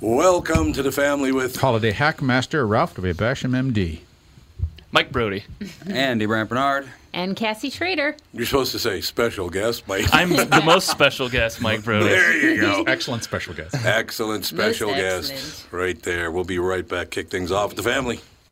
Welcome to the family with Holiday Hackmaster Ralph W. Basham, MD. Mike Brody. Andy Brant Barnard. And Cassie Schrader. You're supposed to say special guest, Mike. I'm the most special guest, Mike Brody. there you go. Excellent special guest. Excellent special Most guest. excellent. Right there. We'll be right back. Kick things off with the family.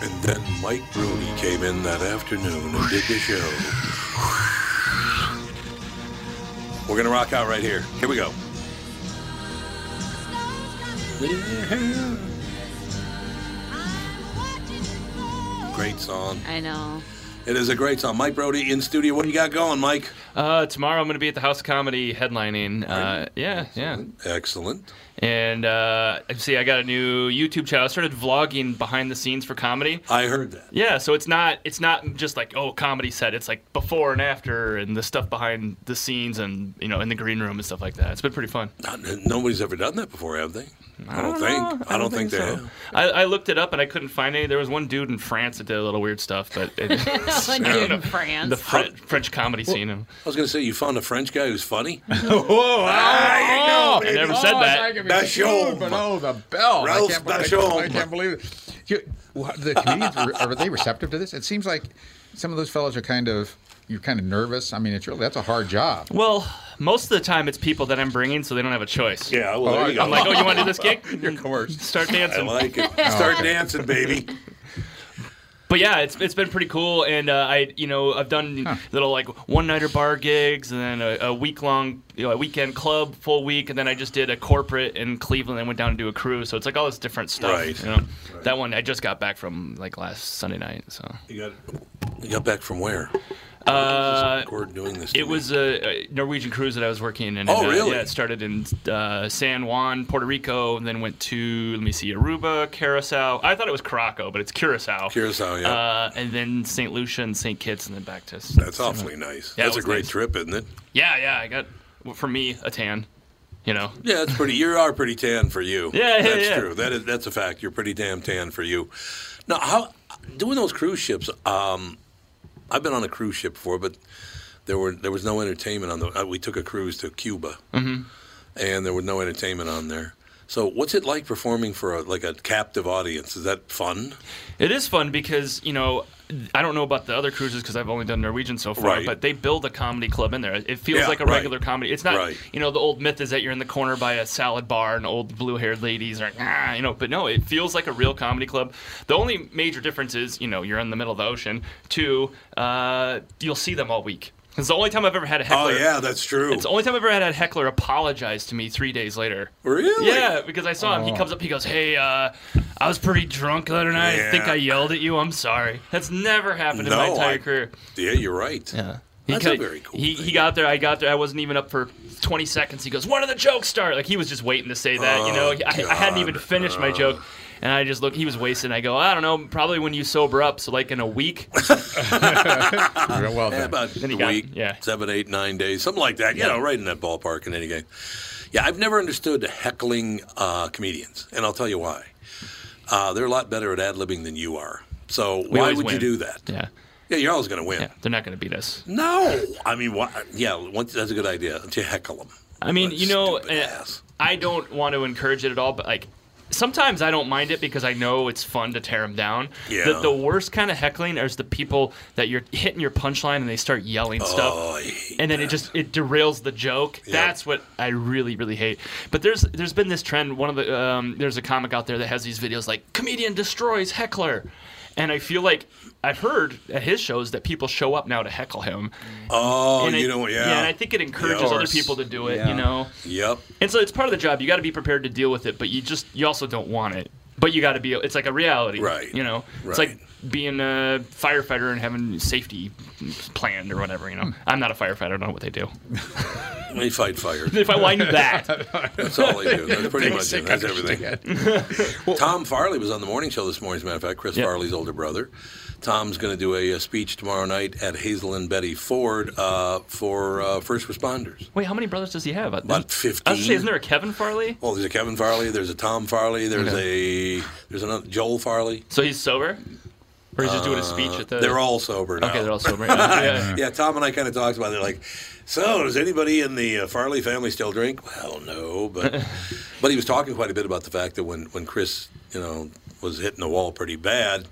And then Mike Brody came in that afternoon and did the show. We're going to rock out right here. Here we go. Great song. I know. It is a great song. Mike Brody in studio. What do you got going, Mike? Uh, tomorrow I'm going to be at the House of Comedy headlining. Uh, yeah, yeah. Excellent. And uh, see, I got a new YouTube channel. I started vlogging behind the scenes for comedy. I heard that. Yeah, so it's not it's not just like oh comedy set. It's like before and after and the stuff behind the scenes and you know in the green room and stuff like that. It's been pretty fun. Not, nobody's ever done that before, have they? I don't, think. know. I don't, think, they so. have. I, I looked it up and I couldn't find any. There was one dude in France that did a little weird stuff, but it, One dude in France. the Fre- French comedy scene. I was going to say, you found a French guy who's funny? Whoa! Ah, ah, ah. I never said oh, that. Basham. But oh, the bell! Ralph I can't, I, Basham. I can't believe it. You, wha- the comedians are they receptive to this? It seems like some of those fellows are kind of you're kind of nervous. I mean, it's really that's a hard job. Well, most of the time it's people that I'm bringing, so they don't have a choice. Yeah, well, there you go. I'm like, oh, you want to do this gig? You're coerced. Start dancing. I dancing. like it. Start dancing, baby. But yeah, it's it's been pretty cool, and uh, I you know I've done little like one nighter bar gigs, and then a, a week long you know, a weekend club full week, and then I just did a corporate in Cleveland, and went down to do a cruise. So it's like all this different stuff. Right. You know, that one I just got back from like last Sunday night. So You got, you got back from where? Uh, doing this. it was a, a Norwegian cruise that I was working in. Oh, and, uh, really? Yeah, it started in uh, San Juan, Puerto Rico, and then went to let me see, Aruba, Curacao. I thought it was Caraco, but it's Curacao. Curacao, yeah. Uh, and then St. Lucia and St. Kitts, and then back to. St. That's awfully nice. Yeah, That's a great nice. trip, isn't it? Yeah, yeah. I got for me a tan. You know. Yeah, it's pretty. You are pretty tan for you. Yeah, yeah, that's yeah. true. That is that's a fact. You're pretty damn tan for you. Now, how doing those cruise ships? Um, I've been on a cruise ship before, but there were there was no entertainment on the. Uh, we took a cruise to Cuba, Mm-hmm. and there was no entertainment on there. So, what's it like performing for a, like a captive audience? Is that fun? It is fun because you know I don't know about the other cruises because I've only done Norwegian so far, Right. but they build a comedy club in there. It feels Yeah, like a right. regular comedy. It's not Right. you know the old myth is that you're in the corner by a salad bar and old blue-haired ladies are ah, you know, but no, it feels like a real comedy club. The only major difference is you know you're in the middle of the ocean. Two, uh, you'll see them all week. It's the only time I've ever had a Oh heckler. yeah, that's true. It's the only time I've ever had a heckler apologize to me three days later. really? Yeah, because I saw him. He comes up. He goes, "Hey, uh, I was pretty drunk the other night. I think Yeah. I yelled at you. I'm sorry." That's never happened in my No, entire I- career. Yeah, you're right. Yeah. He That's a cut- very cool He, thing. he got there. I got there. I wasn't even up for 20 seconds. He goes, "When do the jokes start?" Like he was just waiting to say that. you know, Oh, I, I hadn't even God. finished my joke, and I just look. He was wasting. I go, I don't know, probably when you sober up. So like in a week. Well Yeah, done. about Then a he got- week, yeah. seven, eight, nine days, something like that. You know, right in that ballpark in any game. Yeah, I've never understood heckling uh, comedians, and I'll tell you why. Uh, they're a lot better at ad libbing than you are. So We why always would you do that? Yeah, Yeah, you're always going to win. yeah. They're not going to beat us. No, I mean, why, yeah, once, that's a good idea. To heckle them. I mean, you know, Stupid ass. I don't want to encourage it at all, but like sometimes I don't mind it because I know it's fun to tear them down. Yeah. The, the worst kind of heckling is the people that you're hitting your punchline and they start yelling stuff. Oh, hate and then it just it derails the joke. That's what I really really hate. But there's there's been this trend. One of the um, there's a comic out there that has these videos like comedian destroys heckler, and I feel like I've heard at his shows that people show up now to heckle him. Oh, and you know, yeah. and I think it encourages Yeah. other people to do it. Yeah. You know. Yep. And so it's part of the job. You got to be prepared to deal with it, but you just you also don't want it. But you got to be. It's like a reality, Right. You know, it's like being a firefighter and having safety planned or whatever. You know, hmm. I'm not a firefighter. I don't know what they do. They fight fire. If I, well, I knew that. That's all they do. That's pretty much it. That's everything. Tom Farley was on the morning show this morning, as a matter of fact, Chris Yeah. Farley's older brother. Tom's going to do a, uh speech tomorrow night at Hazelden Betty Ford uh, for uh, first responders. Wait, how many brothers does he have? About I 15. say, isn't there a Kevin Farley? Well, there's a Kevin Farley, there's a Tom Farley, there's a there's another Joel Farley. So he's sober, or he's just doing a speech at the? They're all sober now. okay. They're all sober. yeah. yeah, Tom and I kind of talked about it. Like, so does anybody in the uh, Farley family still drink? Well, no, but but he was talking quite a bit about the fact that when when Chris, you know, was hitting the wall pretty bad,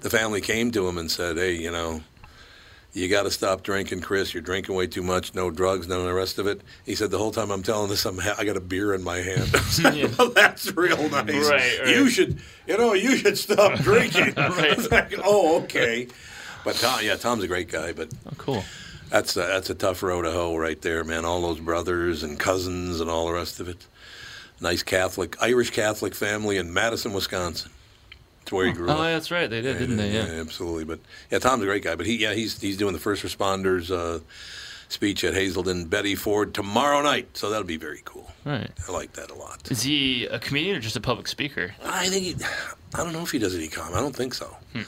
the family came to him and said, "Hey, you know." You got to stop drinking, Chris. You're drinking way too much. No drugs, none of the rest of it. He said the whole time I'm telling this, I'm ha- I got a beer in my hand. Well, that's real nice. Right, right. You should, you know, you should stop drinking. Right. Like, oh, okay. But Tom, yeah, Tom's a great guy. But Oh, cool. that's a, that's a tough road to hoe right there, man. All those brothers and cousins and all the rest of it. Nice Catholic, Irish Catholic family in Madison, Wisconsin. It's where he grew Oh, up. Oh, that's right. They did, didn't they? Yeah. absolutely. But yeah, Tom's a great guy. But he, yeah, he's he's doing the first responders uh, speech at Hazelden Betty Ford tomorrow night. So that'll be very cool. Right. I like that a lot. Is he a comedian or just a public speaker? I think he, I don't know if he does any comedy. I don't think so. Hmm.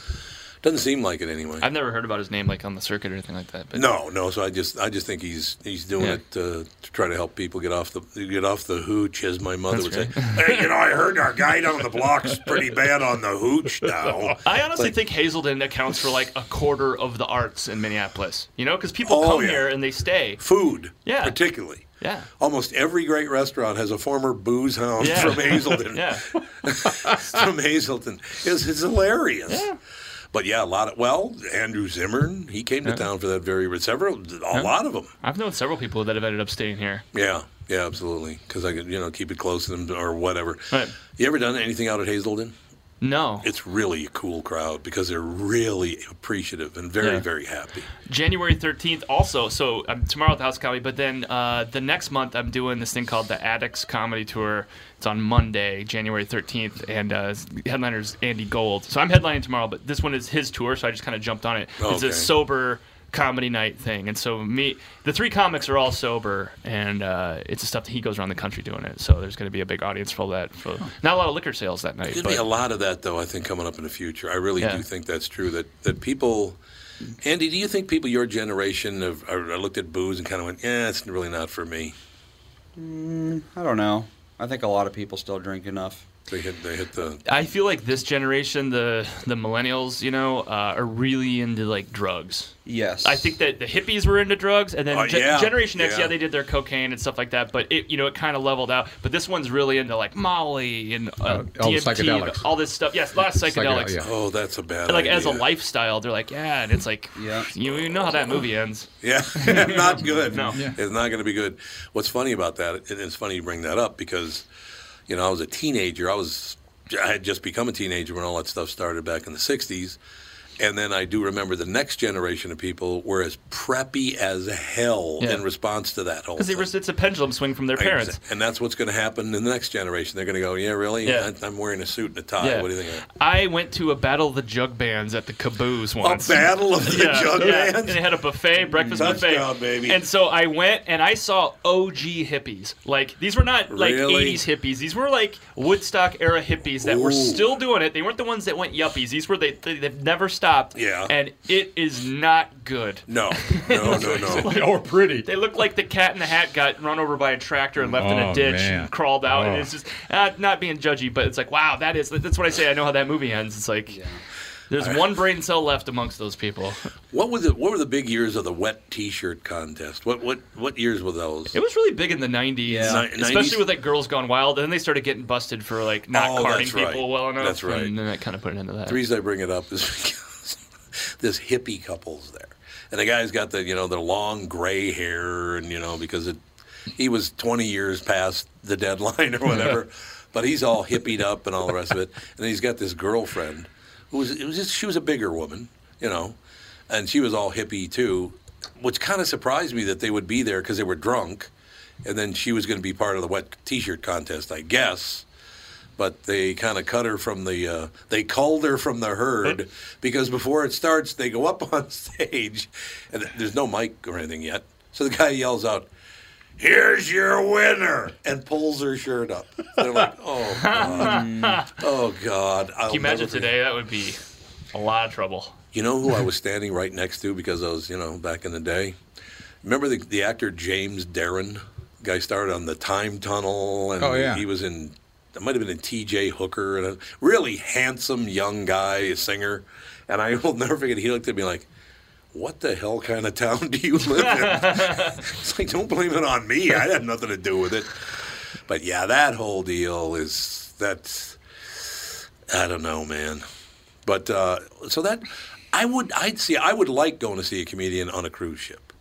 Doesn't seem like it anyway. I've never heard about his name like on the circuit or anything like that. But No, no. So I just, I just think he's he's doing Yeah. it uh, to try to help people get off the get off the hooch, as my mother That's would say. Hey, you know, I heard our guy down the block's pretty bad on the hooch now. I honestly Like- think Hazelden accounts for like a quarter of the arts in Minneapolis. You know, because people Oh, come yeah. here and they stay. Food, Yeah. particularly. Yeah. Almost every great restaurant has a former booze hound Yeah. from Hazelden. Yeah. from Hazelden. It's, it's hilarious. Yeah. But yeah, a lot of well, Andrew Zimmern, he came to town for that very several, a lot of them. I've known several people that have ended up staying here. Yeah, yeah, absolutely. Because I could, you know, keep it close to them or whatever. Right. You ever done anything out at Hazelden? No. It's really a cool crowd because they're really appreciative and very, Yeah. very happy. January 13th also. So um, tomorrow at the House of Comedy, but then uh, the next month I'm doing this thing called the Addicts Comedy Tour. It's on Monday, January 13th, and uh, headliner's Andy Gold. So I'm headlining tomorrow, but this one is his tour, so I just kind of jumped on it. It's a sober comedy night thing, and so me, the three comics are all sober, and uh, it's the stuff that he goes around the country doing it. So there's going to be a big audience for that. For not a lot of liquor sales that night. There'll be a lot of that, though, I think, coming up in the future. I really Yeah. do think that's true. That, that people. Andy, do you think people your generation have, are, are looked at booze and kind of went, yeah, it's really not for me? I don't know. I think a lot of people still drink enough. They hit, they hit the. I feel like this generation, the the millennials, you know, uh, are really into like drugs. Yes. I think that the hippies were into drugs, and then Oh, Ge- yeah, Generation X, yeah. yeah, they did their cocaine and stuff like that. But it, you know, it kind of leveled out. But this one's really into like Molly and uh, Uh, all DMT, psychedelics. all this stuff. Yes, a lot of psychedelics. Psychedel- yeah. Oh, that's a bad And like as a lifestyle, they're like, yeah, and it's like, Yeah. you, you know how that movie ends. Yeah, not good. No. Yeah. It's not going to be good. What's funny about that, and it's funny you bring that up because, you know, I was a teenager. I was, I had just become a teenager when all that stuff started back in the '60s, And then I do remember the next generation of people were as preppy as hell Yeah. in response to that whole Because it's a pendulum swing from their parents. And that's what's going to happen in the next generation. They're going to go, yeah, really? Yeah. I- I'm wearing a suit and a tie. Yeah. What do you think? I went to a battle of the jug bands at the Caboose once. A battle of the yeah, jug bands? And they had a buffet, breakfast Touchdown, buffet. baby. And so I went and I saw OG hippies. Like these were not like Really? 80s hippies. These were like Woodstock era hippies that were still doing it. They weren't the ones that went yuppies. These were they, they they've never stopped. Yeah. And it is not good. No, no, no, no. or pretty. They look like the cat in the hat got run over by a tractor and left in Oh, a ditch man. and crawled out. And Oh. it's just uh, not being judgy, but it's like, wow, that is that's what I say. I know how that movie ends. It's like there's one brain cell left amongst those people. What was it? What were the big years of the wet T-shirt contest? What what what years were those? It was really big in the 90s, Yeah. Ni- especially 90s? with like Girls Gone Wild. And then they started getting busted for like not Oh, carding that's right. people well enough. That's right. And then that kind of put an end to that. The reason I bring it up is because this hippie couple's there, and the guy's got the you know the long gray hair, and you know because it he was 20 years past the deadline or whatever, but he's all hippied up and all the rest of it, and he's got this girlfriend who was it was just she was a bigger woman, you know, and she was all hippie too, which kind of surprised me that they would be there because they were drunk, and then she was going to be part of the wet T-shirt contest, I guess but they kind of cut her from the uh, they culled her from the herd because before it starts they go up on stage and there's no mic or anything yet so the guy yells out here's your winner and pulls her shirt up they're like oh god oh god I'll Can you imagine forget. today? That would be a lot of trouble. you know who I was standing right next to because I was you know back in the day remember the, the actor James Darren guy started on the time tunnel and Oh, yeah. he was in it might have been a TJ Hooker and a really handsome young guy, a singer. And I will never forget, he looked at me like, What the hell kind of town do you live in? it's like, Don't blame it on me. I had nothing to do with it. But yeah, that whole deal is that's, I don't know, man. But uh, so that, I would, I'd see, I would like going to see a comedian on a cruise ship.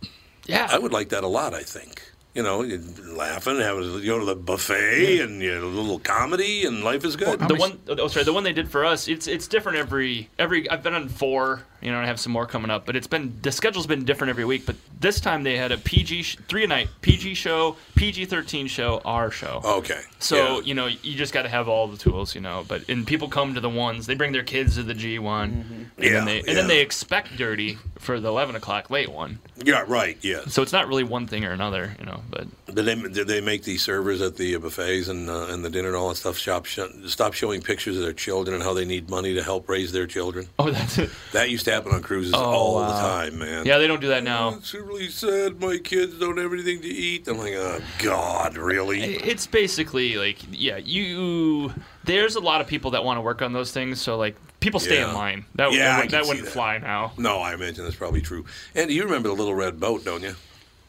Yeah. I would like that a lot, I think. You know, you're laughing, having you go to the buffet, and you know, a little comedy, and life is good. the one oh sorry the one they did for us it's it's different every every i've been on four you know i have some more coming up but it's been the schedule's been different every week but this time they had a pg sh- three a night pg show pg-13 show r show Okay. so yeah. you know you just got to have all the tools you know but and people come to the ones they bring their kids to the g1 and, Yeah, then, they, and yeah. then they expect dirty for the 11 o'clock late one yeah, right, yeah. so it's not really one thing or another you know but Did they did they make these servers at the buffets and uh, and the dinner and all that stuff shop sh- stop showing pictures of their children and how they need money to help raise their children? oh that's it That used to happen on cruises oh, all the time, man. yeah they don't do that Oh, now it's really sad. My kids don't have anything to eat. I'm like, oh God, really? It's basically like, yeah, you. There's a lot of people that want to work on those things, so like people stay Yeah. in line. That, Yeah, I that, can that see wouldn't that. fly now. No, I imagine that's probably true. And you remember the little red boat, don't you?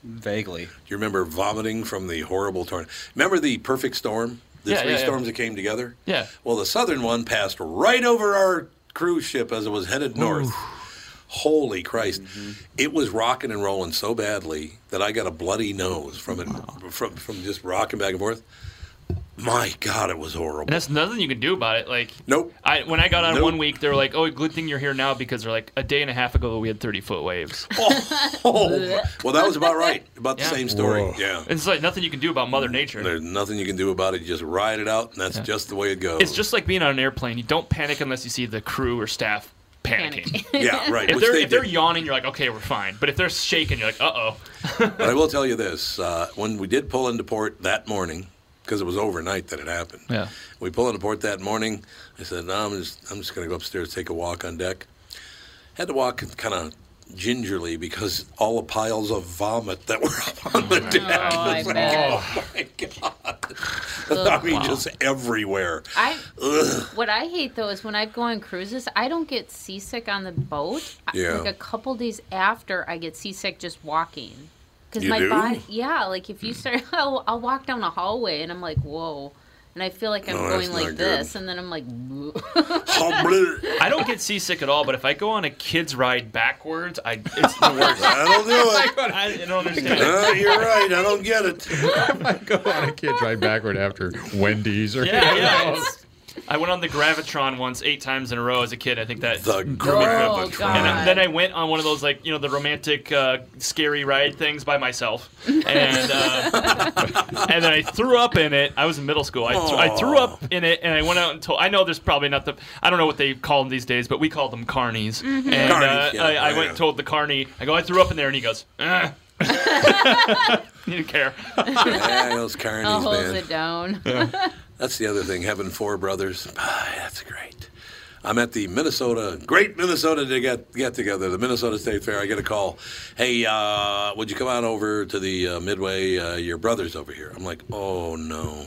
Vaguely. Do you remember vomiting from the horrible tornado? Remember the perfect storm? The Yeah, three yeah, yeah. storms that came together? Yeah. Well, the southern one passed right over our cruise ship as it was headed north. Holy Christ. Mm-hmm. It was rocking and rolling so badly that I got a bloody nose from it from from just rocking back and forth. My God, it was And horrible. that's nothing you can do about it. Like, Nope. I when I got on Nope. one week, they were like, "Oh, good thing you're here now," because they're like, a day and a half ago we had 30 foot waves. Oh, well, that was about right. About the Yeah. same story. Whoa. Yeah. It's like nothing you can do about Mother Nature. There's nothing you can do about it. You just ride it out, and that's just the way it goes. It's just like being on an airplane. You don't panic unless you see the crew or staff panicking. Panic. yeah, right. If they're they if they're yawning, you're like, okay, we're fine. But if they're shaking, you're like, uh oh. But I will tell you this: uh, when we did pull into port that morning, because it was overnight that it happened. Yeah. We pull into port that morning. I said, "No, I'm just I'm just going to go upstairs, take a walk on deck." Had to walk kind of gingerly because all the piles of vomit that were up on the oh, deck. Oh, I was like, bet. oh my god! I mean, just everywhere. I what I hate though is when I go on cruises, I don't get seasick on the boat. I- Yeah. Like a couple days after, I get seasick just walking. Because my do? body, yeah, like if you start, I'll, I'll walk down a hallway and I'm like, whoa, and I feel like I'm that's going like not good. this, and then I'm like, I don't get seasick at all, but if I go on a kid's ride backwards, I it's the worst. That'll do it. I don't understand. Uh, you're right. I don't get it. I go on a kid's ride backward after Wendy's or Yeah, yeah. It's, I went on the Gravitron once eight times in a row as a kid. I think that The grew me Oh. God. And then- then I went on one of those like you know the romantic uh, scary ride things by myself, and uh, and then I threw up in it. I was in middle school. I, th- I threw up in it, and I went out and told. I know there's probably not the. I don't know what they call them these days, but we call them carnies. And uh, Carnies, yeah, I, I yeah, went yeah. and told the carny. I go, I threw up in there, and he goes, ah. he didn't care. Yeah, those carnies, I'll hold man. it down. That's the other thing, having four brothers. Ah, that's great. I'm at the Minnesota, great Minnesota to get get together, the Minnesota State Fair. I get a call. Hey, uh, would you come on over to the uh, Midway? Uh, your brother's over here. I'm like, oh no,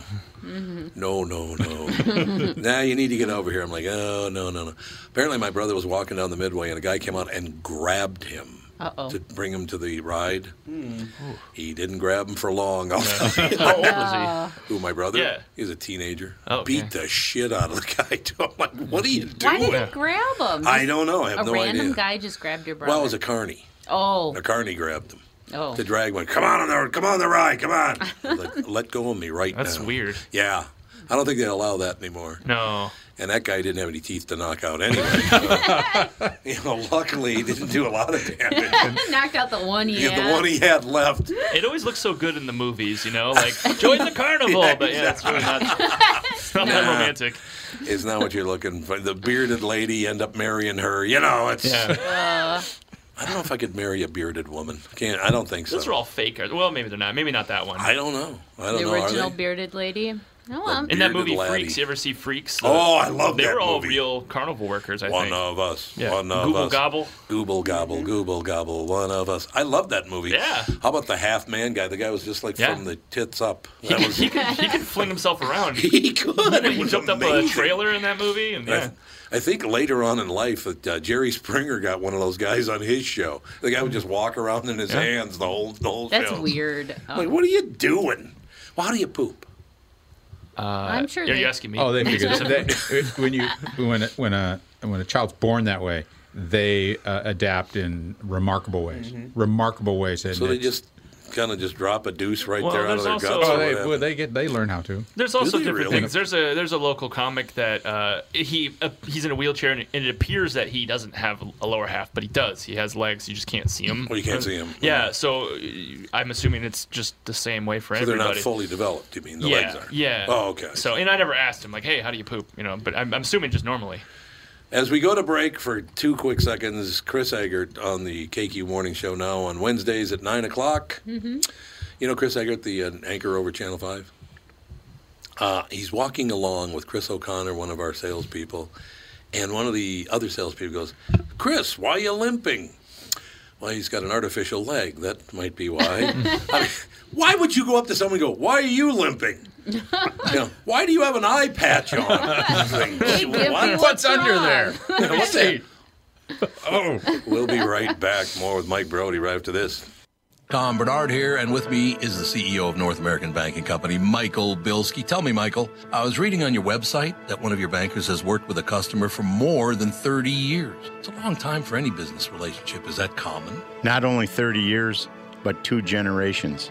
no, no, no. now you need to get over here. I'm like, oh no, no, no. Apparently, my brother was walking down the Midway, and a guy came out and grabbed him. Uh-oh. To bring him to the ride, hmm. he didn't grab him for long. I'll tell you. How old was Who, my brother? Yeah. He was a teenager. Oh, okay. Beat the shit out of the guy, too. I'm like, what are you doing? Why doing? did he grab him? I don't know. I have A no random idea. guy just grabbed your brother. Well, it was a carny. oh, A carny grabbed him. oh. To drag one. Come on on the, come on the ride. Come on. let, let go of me right That's now. That's weird. Yeah. I don't think they allow that anymore. No. And that guy didn't have any teeth to knock out anyway. so, you know, luckily he didn't do a lot of damage. Knocked out the one he Yeah, had. the one he had left. It always looks so good in the movies, you know, like join the carnival, but yeah, it's really not, it's not that romantic. It's not what you're looking for. The bearded lady end up marrying her. You know, it's. Yeah, I don't know if I could marry a bearded woman. Can't. I don't think so. those are all fake. Well, maybe they're not. Maybe not that one. I don't know. I don't the know. Are original bearded lady. No, um, in that movie laddie. Freaks, you ever see Freaks? The- Oh, I love They that were all movie. real carnival workers, I think. One think. of us. yeah. One of Gooble us. Gobble. Gooble gobble, Gooble gobble. One of us. I love that movie. Yeah. How about the half man guy? The guy was just like Yeah. from the tits up. He That could, was. he, could, he could fling himself around. he could. It He was jumped up a amazing. trailer in that movie, and I, yeah. I think later on in life that uh, Jerry Springer got one of those guys on his show. The guy would just walk around in his Yeah. hands the whole the whole that's show. weird. I'm Like, Oh, what are you doing? Well, how do you poop? Uh, I'm sure Are they- you asking me? Oh, they figured that when you when a, when a when a child's born that way, they uh, adapt in remarkable ways. Remarkable ways. And So they it's- just kind of just drop a deuce right Well, there out of there's their also- guts. Oh, or they, whatever. well, they get they learn how to. There's also different really? things. There's a there's a local comic that uh, he uh, he's in a wheelchair and it, and it appears that he doesn't have a lower half, but he does. He has legs. You just can't see him. Well, you can't see 'em. Yeah, so uh, I'm assuming it's just the same way for So they're not fully developed. You mean the yeah, legs are? yeah. Oh, okay. So and I never asked him like, hey, how do you poop? You know, but I'm, I'm assuming just normally. As we go to break for two quick seconds, Chris Egert on the KQ Morning Show now on Wednesdays at 9 o'clock. Mm-hmm. You know Chris Egert, the uh, anchor over Channel 5? Uh, he's walking along with Chris O'Connor, one of our salespeople, and one of the other salespeople goes, Chris, why are you limping? Well, he's got an artificial leg. That might be why. I mean, why would you go up to someone and go, Why are you limping? You know, why do you have an eye patch on? Hey, give me What? What's wrong. under there? What's that? Oh, We'll be right back. More with Mike Brody right after this. Tom Barnard here, and with me is the CEO of North American Banking Company, Michael Bilski. Tell me, Michael, I was reading on your website that one of your bankers has worked with a customer for more than 30 years. It's a long time for any business relationship. Is that common? Not only 30 years, but two generations.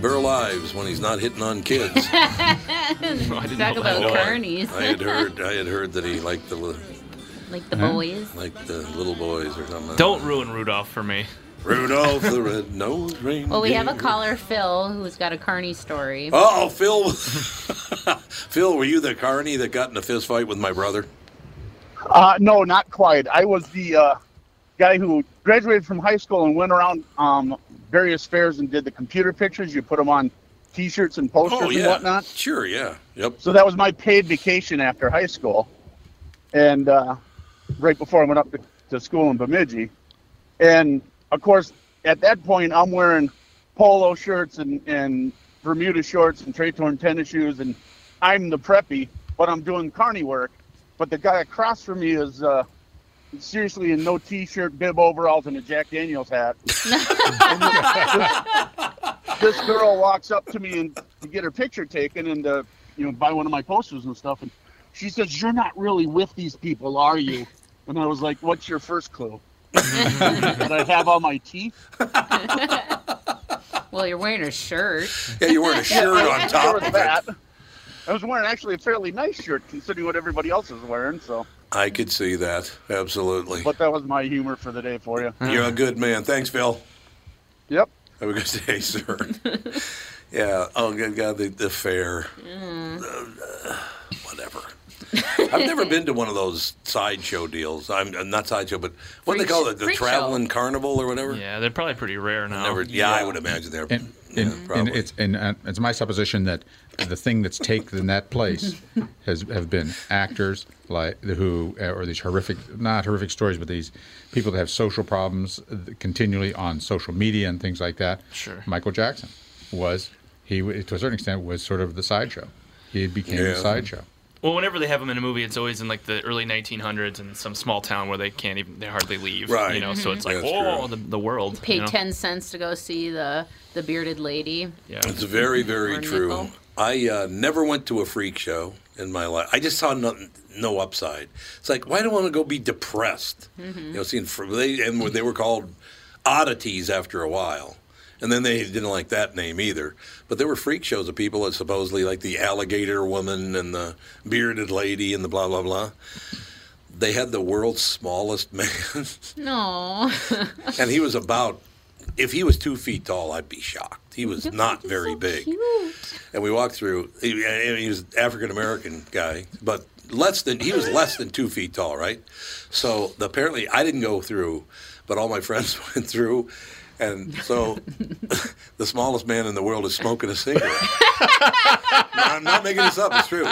Burl Ives when he's not hitting on kids. I didn't Talk know about that. carnies. I had heard. I had heard that he liked the li- like the boys. like the little boys or something. Don't ruin Rudolph for me. Rudolph the red-nosed reindeer. Well, we have a caller, Phil, who's got a carny story. Oh, Phil. Phil, were you the carney that got in a fist fight with my brother? Uh, no, not quite. I was the uh, guy who graduated from high school and went around um, various fairs and did the computer pictures. You put them on T-shirts and posters Oh and whatnot. Sure. Yeah. Yep. So that was my paid vacation after high school, and uh, right before I went up to, to school in Bemidji, and of course at that point I'm wearing polo shirts and, and Bermuda shorts and Tretorn tennis shoes, and I'm the preppy, but I'm doing carny work. But the guy across from me is uh, seriously in no t-shirt, bib overalls, and a Jack Daniels hat. this girl walks up to me and to get her picture taken and to you know buy one of my posters and stuff and she says you're not really with these people are you and i was like what's your first clue that i have all my teeth Well, you're wearing a shirt. Yeah, you're wearing a shirt on top of that. it. i was wearing actually a fairly nice shirt considering what everybody else is wearing so I could see that. Absolutely. but that was my humor for the day for you You're a good man. Thanks, Phil. yep Have a good day, sir. yeah. Oh, good God, the, the fair. Mm. Uh, whatever. I've never been to one of those sideshow deals. I'm uh, not sideshow, but what do they call it? The freak show. traveling carnival or whatever. Yeah, they're probably pretty rare now. Never. Yeah, I would imagine they're. And, yeah, and, and it's and uh, it's my supposition that the thing that's taken that place has have been actors like who uh, or these horrific not horrific stories, but these people that have social problems uh, continually on social media and things like that. Sure. Michael Jackson was he to a certain extent was sort of the sideshow. He became Yeah. the sideshow. Well, whenever they have them in a movie, it's always in like the early 1900s in some small town where they can't even, they hardly leave. Right. You know, so it's like, That's whoa, true. the, the world. Pay you know? ten cents to go see the the bearded lady. Yeah. It's very, very true. nickel. I uh, never went to a freak show in my life. I just saw no, no upside. It's like, why do I want to go be depressed? You know, seeing fr- they and they were called oddities after a while, and then they didn't like that name either. But there were freak shows of people that supposedly like the alligator woman and the bearded lady and the blah blah blah. They had the world's smallest man, No. and he was about. If he was two feet tall, I'd be shocked. He was not very big and we walked through. He, he was African American guy, but less than he was less than two feet tall, right? So the, apparently, I didn't go through, but all my friends went through, and so the smallest man in the world is smoking a cigarette. No, I'm not making this up; it's true.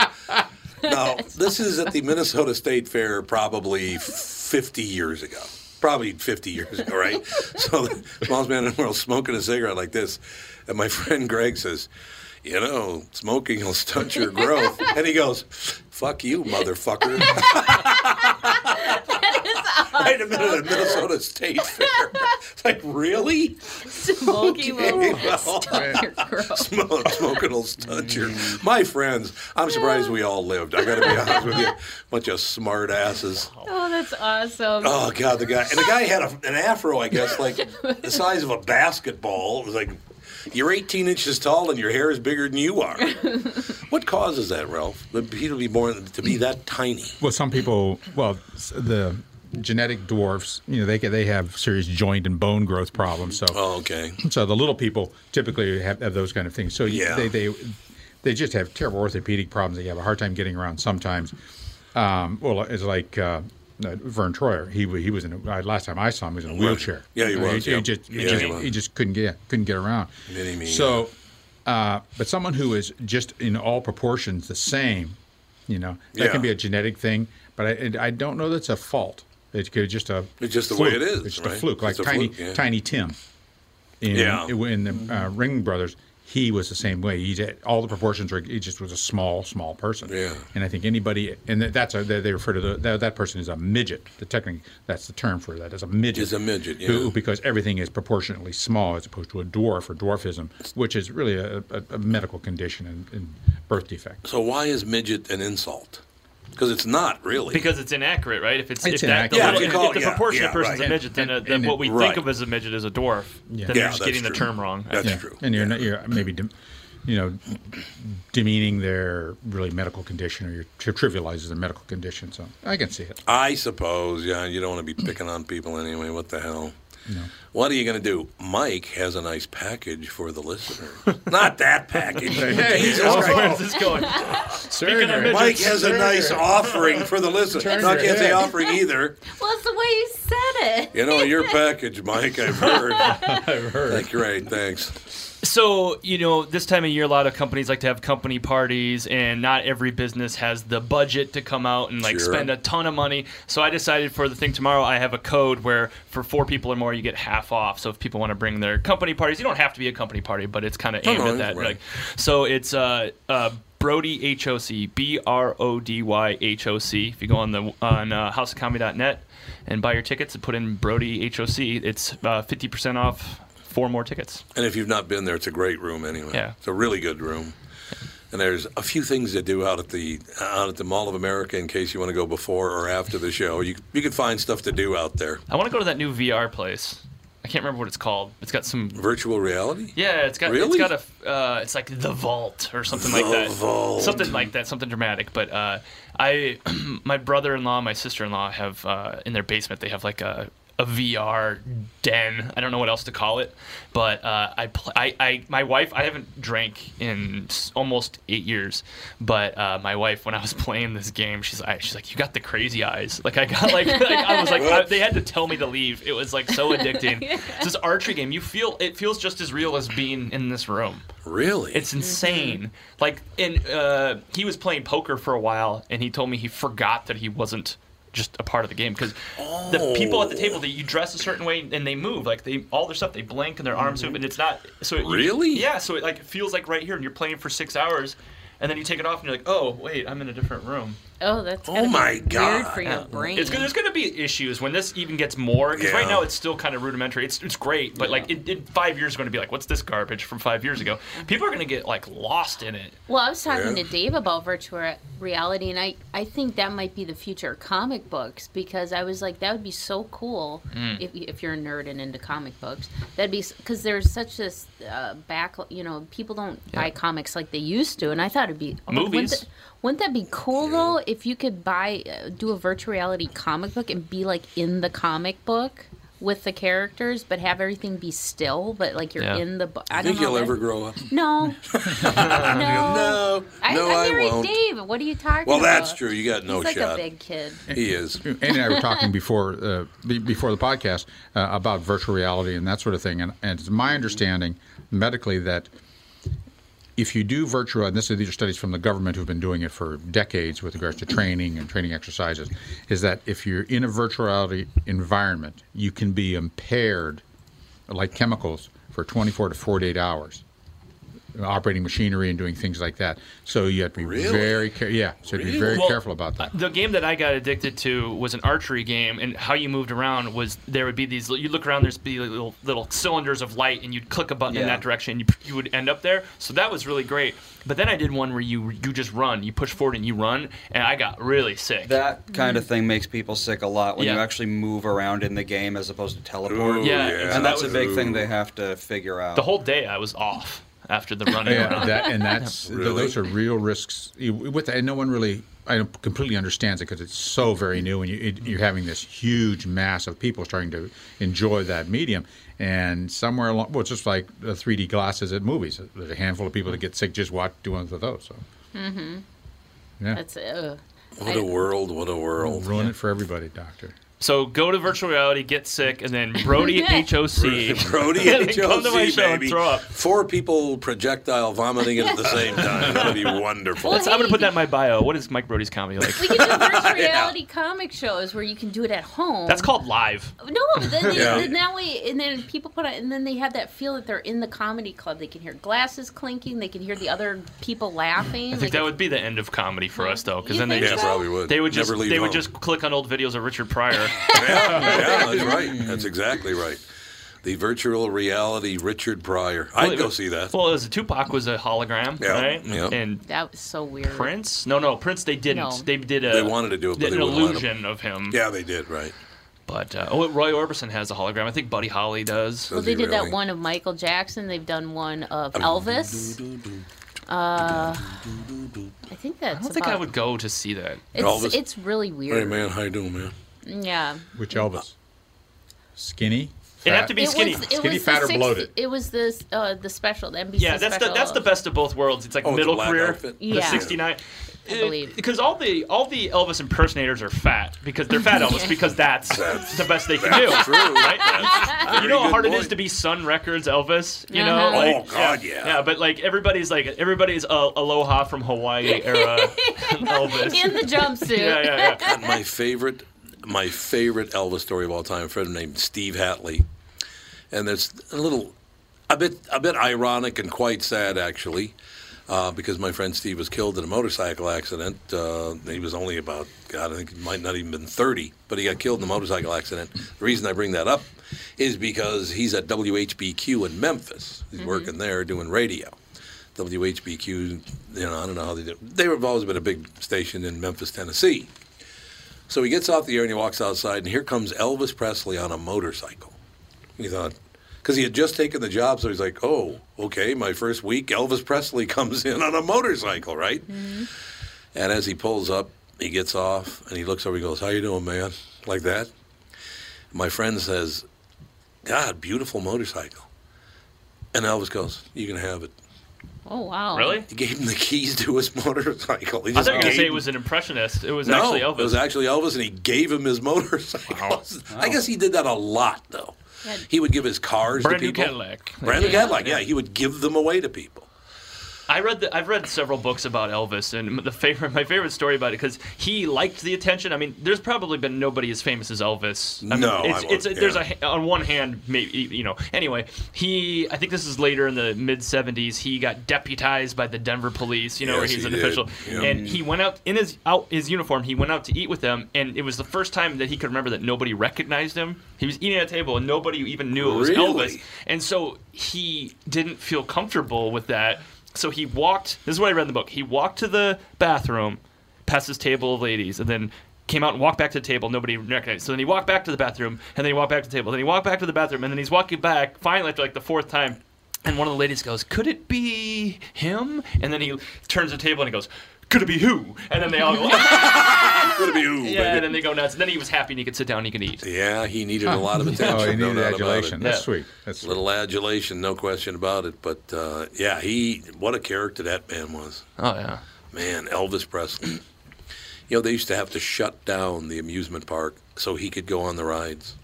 Now, this is at the Minnesota State Fair, probably 50 years ago. Probably 50 years ago, right? So the smallest man in the world smoking a cigarette like this. And my friend Greg says, you know, smoking will stunt your growth. And he goes, fuck you, motherfucker. Right in the middle of the Minnesota State Fair. It's like, really? Smoky Okay, will well, stunt your growth. Smoke, smoking will stunt your. My friends, I'm surprised we all lived. I got to be honest with you. Bunch of smart asses. Oh, that's awesome. Oh god, the guy and the guy had a, an afro, I guess, like the size of a basketball. It was like you're 18 inches tall and your hair is bigger than you are. what causes that, Ralph? The people be born to be that tiny. Well, some people, well, the genetic dwarfs, you know, they they have serious joint and bone growth problems. So, Oh, okay. so the little people typically have, have those kind of things. So Yeah. they they they just have terrible orthopedic problems. They have a hard time getting around sometimes. Um, well, it's like. Uh, uh, Verne Troyer, he he was in a, uh, last time I saw him he was in a wheelchair. Yeah, he Uh, was, He, yep. just he, Yeah, just, he he just couldn't get couldn't get around. So, uh, but someone who is just in all proportions the same, you know, that Yeah. can be a genetic thing. But I, I don't know that's a fault. It's could- just a. It's just the fluke. way it is, It's just right? a fluke, like a tiny, fluke, yeah. tiny Tim. In, Yeah. In the uh, Ring Brothers, he was the same way. He's all the proportions were. He just was a small, small person. Yeah. And I think anybody, and that's a, they they refer to the, that, that person as a midget. The technically, that's the term for that. As a midget. Is a midget, Who- because everything is proportionately small as opposed to a dwarf or dwarfism, which is really a, a, a medical condition and, and birth defect. So why is midget an insult? Because it's not really. Because it's inaccurate, right? If it's, It's if, that, the, inaccurate. little- Yeah, if, you call- if the yeah, proportionate yeah, person's right. a midget, then, uh, And- then and what it- we right. think of as a midget is a dwarf. Yeah. Then Yeah, you're just that's getting the true. term wrong. That's yeah. true. And you're, not, you're maybe, dem- you know, demeaning their really medical condition, or you're tri- trivializes their medical condition. So I can see it. I suppose, yeah, you don't want to be picking on people anyway. What the hell? What are you going to do? Mike has a nice package for the listener. Not that package. Jesus Where's Christ. this going? Speaking of midgets, Mike has a nice offering for the listener. No, I can't say offering either. Well, it's the way you said it. You know, your package, Mike, I've heard. I've heard. Great, thanks. So, you know, this time of year, a lot of companies like to have company parties, and not every business has the budget to come out and like Sure. spend a ton of money. So, I decided for the thing tomorrow, I have a code where for four people or more, you get half off. So, if people want to bring their company parties, you don't have to be a company party, but it's kind of aimed at that. right. Like, so it's uh, uh, Brody HOC, B R O D Y H O C. If you go on the on uh, houseofcomedy.net and buy your tickets and put in Brody HOC, it's uh, 50% off. Four more tickets. And if you've not been there, it's a great room anyway. Yeah. It's a really good room. And there's a few things to do out at the out at the Mall of America in case you want to go before or after the show. You you can find stuff to do out there. I want to go to that new VR place. I can't remember what it's called. It's got some. Virtual reality? Yeah, it's got. Really? It's got a. Uh, it's like the vault or something like that. Vault. Something like that. Something dramatic. But uh, I, my brother-in-law, my sister-in-law have uh, in their basement. They have like a. A VR den. I don't know what else to call it, but uh, I, pl- I, I, my wife. I haven't drank in almost eight years, but uh, my wife, when I was playing this game, she's like, she's like, you got the crazy eyes. Like I got like, like I was like, I, they had to tell me to leave. It was like so addicting. It's this archery game. You feel it feels just as real as being in this room. Really? It's insane. Like, and uh, he was playing poker for a while, and he told me he forgot that he wasn't just a part of the game because the people at the table that you dress a certain way and they move like they all their stuff they blink and their arms move and it's not so it, you- Really? yeah so it like it feels like right here and you're playing for six hours and then you take it off and you're like oh wait I'm in a different room Oh, that's Oh gotta be my weird God. for your brain. it's good. There's going to be issues when this even gets more. Because right now it's still kind of rudimentary. It's, it's great, but like in, in five years, it's going to be like, what's this garbage from five years ago? People are going to get like lost in it. Well, I was talking Yeah. to Dave about virtual reality, and I, I think that might be the future of comic books because I was like, that would be so cool Mm. if, if you're a nerd and into comic books. That'd be because there's such this uh, back, you know, people don't buy comics like they used to, and I thought it'd be oh, Wouldn't Movies. that, wouldn't that be cool though if you could buy, uh, do a virtual reality comic book and be like in the comic book? With the characters, but have everything be still, but like you're Yeah. in the. book. I Think don't know. you'll that- ever grow up? No. no. No, I, no, I I married won't. Dave. What are you talking Well, about? Well, that's true. You got no He's like shot. a big kid. He is. Andy and I were talking before uh, before the podcast uh, about virtual reality and that sort of thing, and, and it's my understanding medically that if you do virtual, and this is these are studies from the government who've been doing it for decades with regards to training and training exercises, is that if you're in a virtual reality environment, you can be impaired, like chemicals, for 24 to 48 hours operating machinery and doing things like that. So you have to be Really? very careful. Yeah, so you have to be very Well, careful about that. The game that I got addicted to was an archery game, and how you moved around was there would be these. You look around, there's be little little cylinders of light, and you'd click a button in that direction, you you would end up there. So that was really great. But then I did one where you you just run, you push forward and you run, and I got really sick. That kind of thing makes people sick a lot when you actually move around in the game as opposed to teleport. Ooh, Yeah, yeah. and that's that a big thing they have to figure out. the whole day I was off after the running Yeah, around. that, and that's th- Really? those are real risks. You- With and no one really, I don't completely understands it because it's so very new, and you, it, you're having this huge mass of people starting to enjoy that medium. And somewhere along, well, it's just like the 3D glasses at movies. There's a handful of people that get sick just watch doing with those. So, mm-hmm. yeah, That's uh, What a world! What a world! ruin it for everybody, doctor. So go to virtual reality, get sick, and then Brody HOC. Brody And HOC, then come to my show and baby. throw up. Four people projectile vomiting at the same time. That'd be wonderful. Well, That's- I'm hey, gonna put that in my bio. What is Mike Brody's comedy like? We can do virtual reality comic shows where you can do it at home. That's called live. No, then, they, Yeah. then that way, and then people put it, and then they have that feel that they're in the comedy club. They can hear glasses clinking. They can hear the other people laughing. I think that would be the end of comedy for us, though, because You then they think yeah, just so? probably would. they would just Never leave they would home. just click on old videos of Richard Pryor. Yeah, yeah, that's right. That's exactly right. The virtual reality Richard Pryor. I'd Well, go it- see that. Well, it was Tupac was a hologram, Yeah, right? yeah. And that was so weird. Prince? No, no, Prince. They didn't. No. They did a. They wanted to do it, but did they an wouldn't let 'em. illusion of him. Yeah, they did, right. But uh, oh, Roy Orbison has a hologram. I think Buddy Holly does. Well, they did really? that one of Michael Jackson. They've done one of Elvis. Uh, I think that's. I don't think I would go to see that. It's Elvis? it's really weird. Hey, man, how you doing, man? Yeah. Which Elvis? Skinny? It'd have to be It skinny. was, it Skinny, was fat, the or 60 bloated? It was the uh, the special, the NBC Yeah, that's the that's the best of both worlds. It's like Oh, middle black career, outfit? the Yeah. '69. Believe. Because all the all the Elvis impersonators are fat because they're fat Elvis because that's, the best they can do. True. Right? you know how hard it point. is to be Sun Records Elvis. You know, Uh-huh. like, Oh, God, yeah. yeah. But like everybody's like everybody's uh, Aloha from Hawaii era Elvis. in the jumpsuit. yeah, yeah, yeah. my favorite, my favorite Elvis story of all time. A friend named Steve Hatley, and it's a little, a bit, a bit ironic and quite sad actually, uh, because my friend Steve was killed in a motorcycle accident. Uh, he was only about, God, I think he might not even been 30, but he got killed in a motorcycle accident. The reason I bring that up is because he's at WHBQ in Memphis. He's working there doing radio. WHBQ, you know, I don't know how they do. They have always been a big station in Memphis, Tennessee. So he gets off the air and he walks outside, and here comes Elvis Presley on a motorcycle. He thought, because he had just taken the job, so he's like, oh, okay, my first week, Elvis Presley comes in on a motorcycle, right? Mm-hmm. And as he pulls up, he gets off and he looks over, he goes, how you doing, man? Like that. My friend says, God, beautiful motorcycle. And Elvis goes, you can have it. Oh wow. Really? He gave him the keys to his motorcycle. He I just thought you were gonna say it was an impressionist. It was no, actually Elvis. It was actually Elvis, and he gave him his motorcycle. I guess he did that a lot, though. He would give his cars Brand to new people. Cadillac. Brand new Yeah. Cadillac, yeah. He would give them away to people. I read the, I've read several books about Elvis, and the favorite my favorite story about it because he liked the attention. I mean, there's probably been nobody as famous as Elvis. I mean, No, it's, I it's won't- there's a on one hand maybe you know. Anyway, he I think this is later in the mid '70s. He got deputized by the Denver police. You know, where Yes, he's he an did. official, Yeah. and mm-hmm. he went out in his out his uniform. He went out to eat with them, and it was the first time that he could remember that nobody recognized him. He was eating at a table, and nobody even knew it was Really? Elvis. And so he didn't feel comfortable with that. So he walked. This is what I read in the book. He walked to the bathroom, past his table of ladies, and then came out and walked back to the table. Nobody recognized. So then he walked back to the bathroom, and then he walked back to the table. Then he walked back to the bathroom, and then he's walking back. Finally, after like the fourth time, and one of the ladies goes, "Could it be him?" And then he turns the table and he goes, "Could it be who?" And then they all go, Could it be who? "Yeah." And then they go nuts. And then he was happy and he could sit down and he could eat. Yeah, he needed a lot of attention. Oh, he needed about adulation. That's Yeah. sweet. That's A sweet. little adulation, no question about it. But uh, yeah, he what a character that man was. Oh yeah. Man, Elvis Presley. You know, they used to have to shut down the amusement park so he could go on the rides.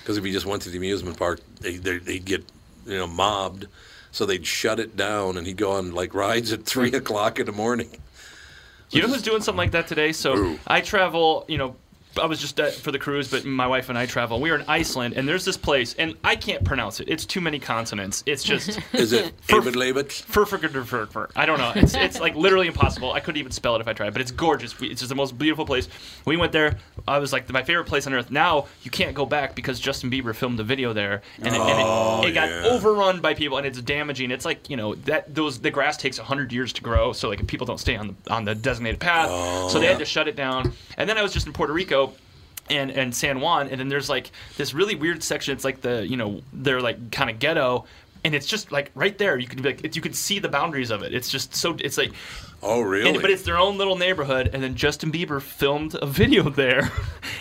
Because if he just went to the amusement park, they, they, they'd get, you know, mobbed. So they'd shut it down, and he'd go on like rides at three o'clock in the morning. You know who's doing something like that today? So? I travel, you know, I was just uh, for the cruise, but my wife and I travel. We were in Iceland, and there's this place, and I can't pronounce it. It's too many consonants. It's just Is it David Levitt? Furfurfurfurfur. I don't know. It's, it's like literally impossible. I couldn't even spell it if I tried, but it's gorgeous. We- It's just the most beautiful place. We went there. I was like my favorite place on earth. Now you can't go back because Justin Bieber filmed a video there, and it, and it, it got yeah. overrun by people, and it's damaging. It's like you know that those the grass takes hundred years to grow, so like people don't stay on the on the designated path, so they had to shut it down. And then I was just in Puerto Rico and and San Juan, and then there's like this really weird section. It's like the you know they're like kind of ghetto, and it's just like right there. You can be like it, you can see the boundaries of it. It's just so it's like. Oh, really? And, but it's their own little neighborhood, and then Justin Bieber filmed a video there,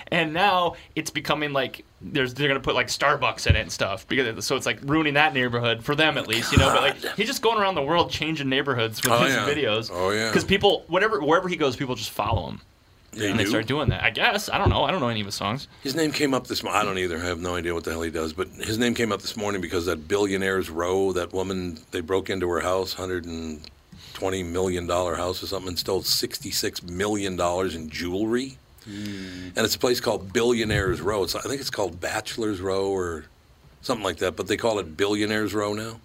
and now it's becoming like there's they're gonna put like Starbucks in it and stuff because so it's like ruining that neighborhood for them at least, you know. But like he's just going around the world changing neighborhoods with Oh, his yeah. videos. Oh, yeah. Because people, whatever wherever he goes, people just follow him. They and they do? started doing that. I guess I don't know. I don't know any of his songs. His name came up this morning. I don't either. I have no idea what the hell he does. But his name came up this morning because that billionaire's row, that woman, they broke into her house, hundred and twenty million dollar house or something, and stole sixty six million dollars in jewelry. Hmm. And it's a place called Billionaires Row. It's, I think it's called Bachelor's Row or something like that, but they call it Billionaires Row now.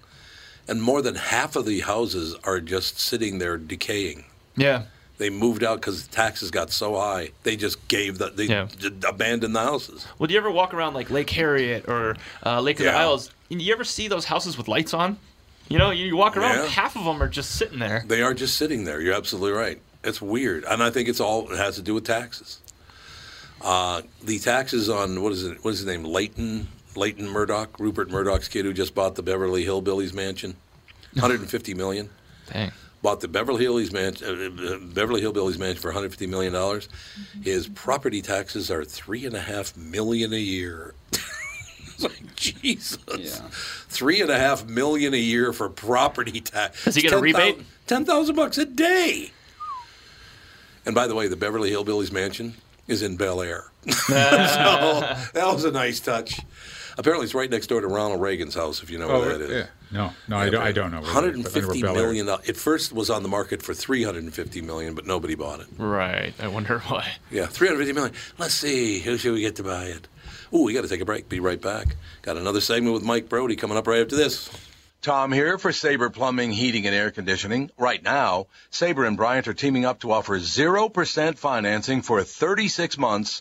And more than half of the houses are just sitting there decaying. Yeah. They moved out because taxes got so high. They just gave the they Yeah. j- abandoned the houses. Well, do you ever walk around like Lake Harriet or uh, Lake of the Isles? And you ever see those houses with lights on? You know, you, you walk around, Yeah. half of them are just sitting there. They are just sitting there. You're absolutely right. It's weird, and I think it's all it has to do with taxes. Uh, the taxes on what is it? What is his name? Leighton Leighton Murdoch, Rupert Murdoch's kid who just bought the Beverly Hillbillies mansion, 150 million. Dang. Bought the Beverly Hillbillies mansion, uh, uh, Beverly Hillbillies mansion for 150 million dollars. His property taxes are three and a half million a year. like Jesus, Yeah. three and a half million a year for property tax. Does he get a rebate? Ten thousand bucks a day. And by the way, the Beverly Hillbillies mansion is in Bel Air. so that was a nice touch. Apparently, it's right next door to Ronald Reagan's house. If you know Oh, where that is. yeah. No, no, I don't. I don't know. where it is, but I know where 150 Bel Air is. million. dollars. It first was on the market for 350 million, but nobody bought it. Right. I wonder why. Yeah, 350 million. Let's see, who should we get to buy it? Ooh, we got to take a break. Be right back. Got another segment with Mike Brody coming up right after this. Tom here for Sabre Plumbing, Heating, and Air Conditioning. Right now, Sabre and Bryant are teaming up to offer 0% financing for 36 months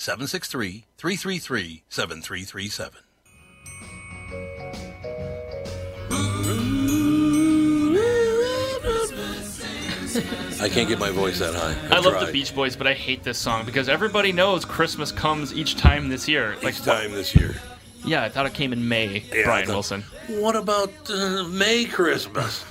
763 333 7337. I can't get my voice that high. I I've love the. Beach Boys, but I hate this song because everybody knows Christmas comes each time this year. Like, Each time this year. yeah, I thought it came in May. Yeah, Brian thought- Wilson. What about uh, May Christmas?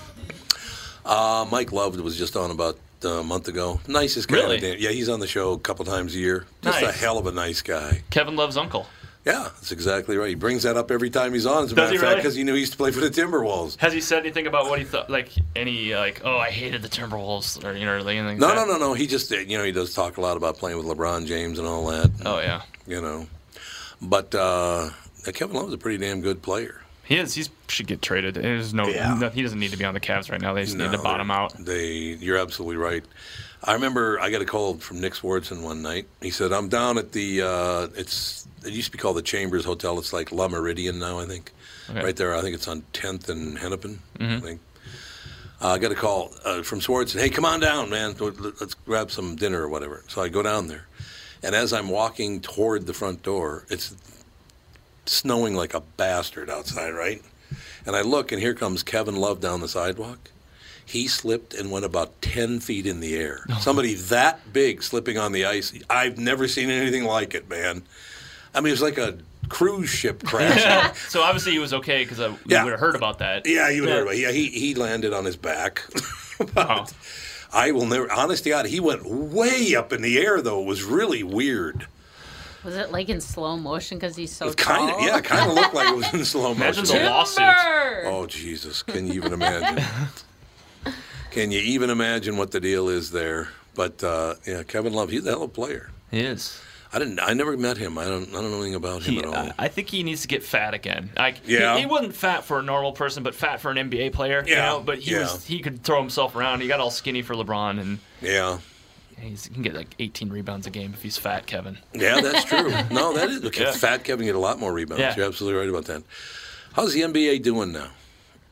uh, Mike Love was just on about a month ago. Nicest guy. Really? the- Yeah, he's on the show a couple times a year. Just a hell of a nice guy. Kevin Love's uncle. Yeah, that's exactly right. He brings that up every time he's on. As a Does matter he of fact, really? because he knew he used to play for the Timberwolves. Has he said anything about what he thought? Like any like, oh, I hated the Timberwolves, or you know, like anything? No, like no, that? no, no. He just, you know, he does talk a lot about playing with LeBron James and all that. Oh yeah, You know, but uh, Kevin Love's a pretty damn good player. He is. He should get traded. There's no, Yeah. no- He doesn't need to be on the Cavs right now. They just need to bottom out. They, you're absolutely right. I remember I got a call from Nick Swardson one night. He said, "I'm down at the uh, it's it used to be called the Chambers Hotel. It's like Le Meridien now, I think. Okay. Right there, I think it's on 10th and Hennepin. I think. Uh, I got a call uh, from Swartz. Hey, come on down, man. Let's grab some dinner or whatever. So I go down there, and as I'm walking toward the front door, it's snowing like a bastard outside, right? And I look, and here comes Kevin Love down the sidewalk. He slipped and went about 10 feet in the air. Somebody that big slipping on the ice. I've never seen anything like it, man. I mean, it was like a cruise ship crash. so obviously he was okay because uh, Yeah. we would have heard about that. yeah, you would have heard about it. Yeah, he, he landed on his back. Oh. I will never, honest to God, he went way up in the air, though. It was really weird. Was it like in slow motion because he's so It kind of, tall? yeah, kind of looked like it was in slow motion. Imagine motion. the lawsuit. Oh Jesus! Can you even imagine? Can you even imagine what the deal is there? But uh, yeah, Kevin Love, he's a hell of a player. He is. I didn't. I never met him. I don't. I don't know anything about him He, at all. I I think he needs to get fat again. Like, Yeah. he, he wasn't fat for a normal person, but fat for an NBA player. You Yeah, know, but he yeah. was. He could throw himself around. He got all skinny for LeBron, and yeah. He's, he can get like 18 rebounds a game if he's fat, Kevin. Yeah, that's true. no, that is. Okay, Yeah. Fat Kevin get a lot more rebounds. Yeah. You're absolutely right about that. How's the NBA doing now?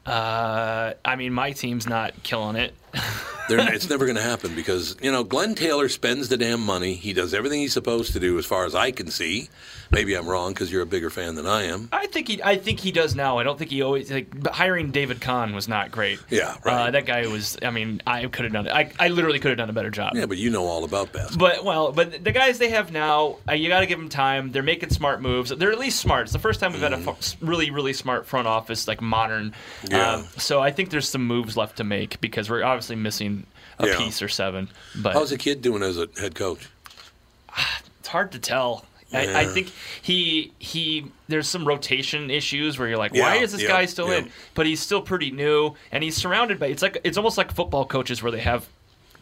Uh, I mean, my team's not killing it. They're, it's never going to happen because you know Glen Taylor spends the damn money. He does everything he's supposed to do, as far as I can see. Maybe I'm wrong because you're a bigger fan than I am. I think he. I think he does now. I don't think he always like hiring David Kahn was not great. Yeah, Uh, right. that guy was. I mean, I could have done it. I, I literally could have done a better job. yeah, but you know all about basketball. But well, but the guys they have now, uh, you got to give them time. They're making smart moves. They're at least smart. It's the first time we've had a really, really smart front office, like modern. Mm-hmm. Yeah. Um, so I think there's some moves left to make because we're obviously missing a Yeah. piece or seven. But How's the kid doing as a head coach? it's hard to tell. I, I think he he there's some rotation issues where you're like, why Yeah, is this yeah, guy still yeah. in? But he's still pretty new, and he's surrounded by. It's like it's almost like football coaches where they have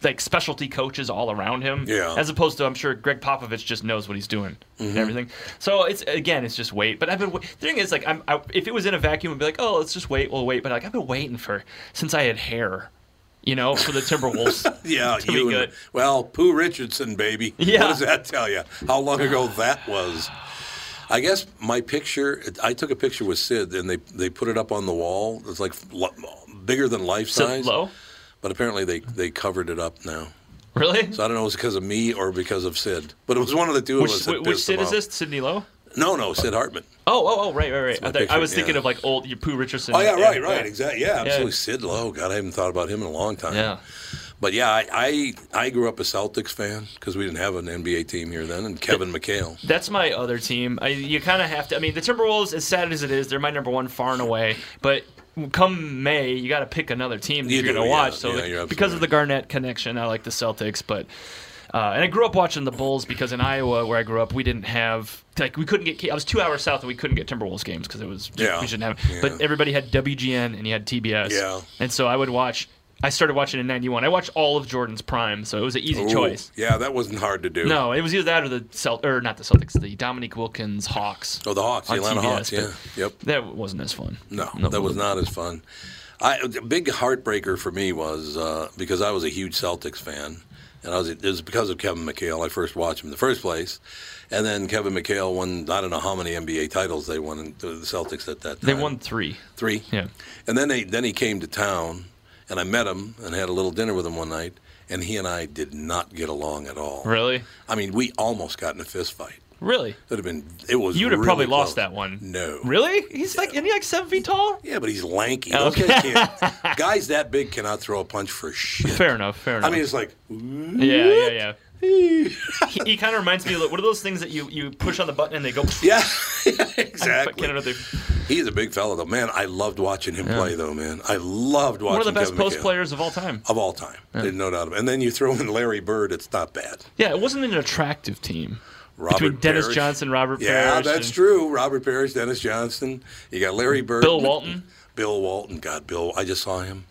like specialty coaches all around him. Yeah. As opposed to, I'm sure Gregg Popovich just knows what he's doing Mm-hmm. and everything. So it's again, it's just wait. But I've been the thing is like I'm I, if it was in a vacuum, I'd be like, oh, let's just wait, we'll wait. But like I've been waiting for since I had hair. You know, for the Timberwolves. Yeah, to be you. and- good. well, Pooh Richardson, baby. Yeah. What does that tell you? How long ago that was? I guess my picture. I took a picture with Sid, and they they put it up on the wall. It's like bigger than life So size. low. But apparently they they covered it up now. Really? So I don't know if it's because of me or because of Sid. But it was one of the two Which, of us. that which Sid is this? Sidney Lowe? No, no, Sid Hartman. Oh, oh, oh, right, right, right. I, thought- I was thinking yeah. of like old Pooh Richardson. Oh yeah, Yeah, right, right, yeah. exactly. Yeah, absolutely. Sid Lowe. God, I haven't thought about him in a long time. Yeah. But yeah, I I, I grew up a Celtics fan because we didn't have an NBA team here then, and Kevin McHale. That's my other team. I, you kind of have to. I mean, the Timberwolves, as sad as it is, they're my number one far and away. But come May, you got to pick another team that You you're going to yeah. watch. So Yeah, because of the Garnett connection, I like the Celtics. But uh, and I grew up watching the Bulls because in Iowa, where I grew up, we didn't have like we couldn't get. I was two hours south and we couldn't get Timberwolves games because it was Yeah. we shouldn't have. Yeah. But everybody had WGN and you had TBS. Yeah. And so I would watch. I started watching in '91. I watched all of Jordan's prime, so it was an easy Ooh, choice. Yeah, that wasn't hard to do. No, it was either that or the Celt or not the Celtics, the Dominique Wilkins Hawks. Oh, the Hawks, the Atlanta TBS, Hawks. Yeah, yep. That wasn't as fun. No, that was not as fun. I, a big heartbreaker for me was uh, because I was a huge Celtics fan, and I was it was because of Kevin McHale. I first watched him in the first place, and then Kevin McHale won. I don't know how many NBA titles they won the Celtics at that time. They won three. three. Yeah. And then they then he came to town, and I met him and had a little dinner with him one night, and he and I did not get along at all. Really? I mean, we almost got in a fist fight. Really? Would have been. It was. You would have really probably close. lost that one. No. Really? He's like, isn't he like seven feet tall? Yeah, but he's lanky. Oh, Those guys that big cannot throw a punch for shit. Fair enough. Fair enough. I mean, it's like. yeah, yeah, yeah. he, he kind of reminds me of what are those things that you, you push on the button and they go. Yeah, yeah exactly. He's a big fella, though. Man, I loved watching him play, though. Man, I loved watching. Him play. One of the best Kevin post McHale. players of all time. of all time. There's no doubt. And then you throw in Larry Bird. It's not bad. Yeah, it wasn't an attractive team. Robert Between Dennis Parrish. Johnson, Robert Yeah, Parrish. that's and true. Robert Parrish, Dennis Johnson. You got Larry Bird. Bill Walton. Bill Walton. God, Bill. I just saw him.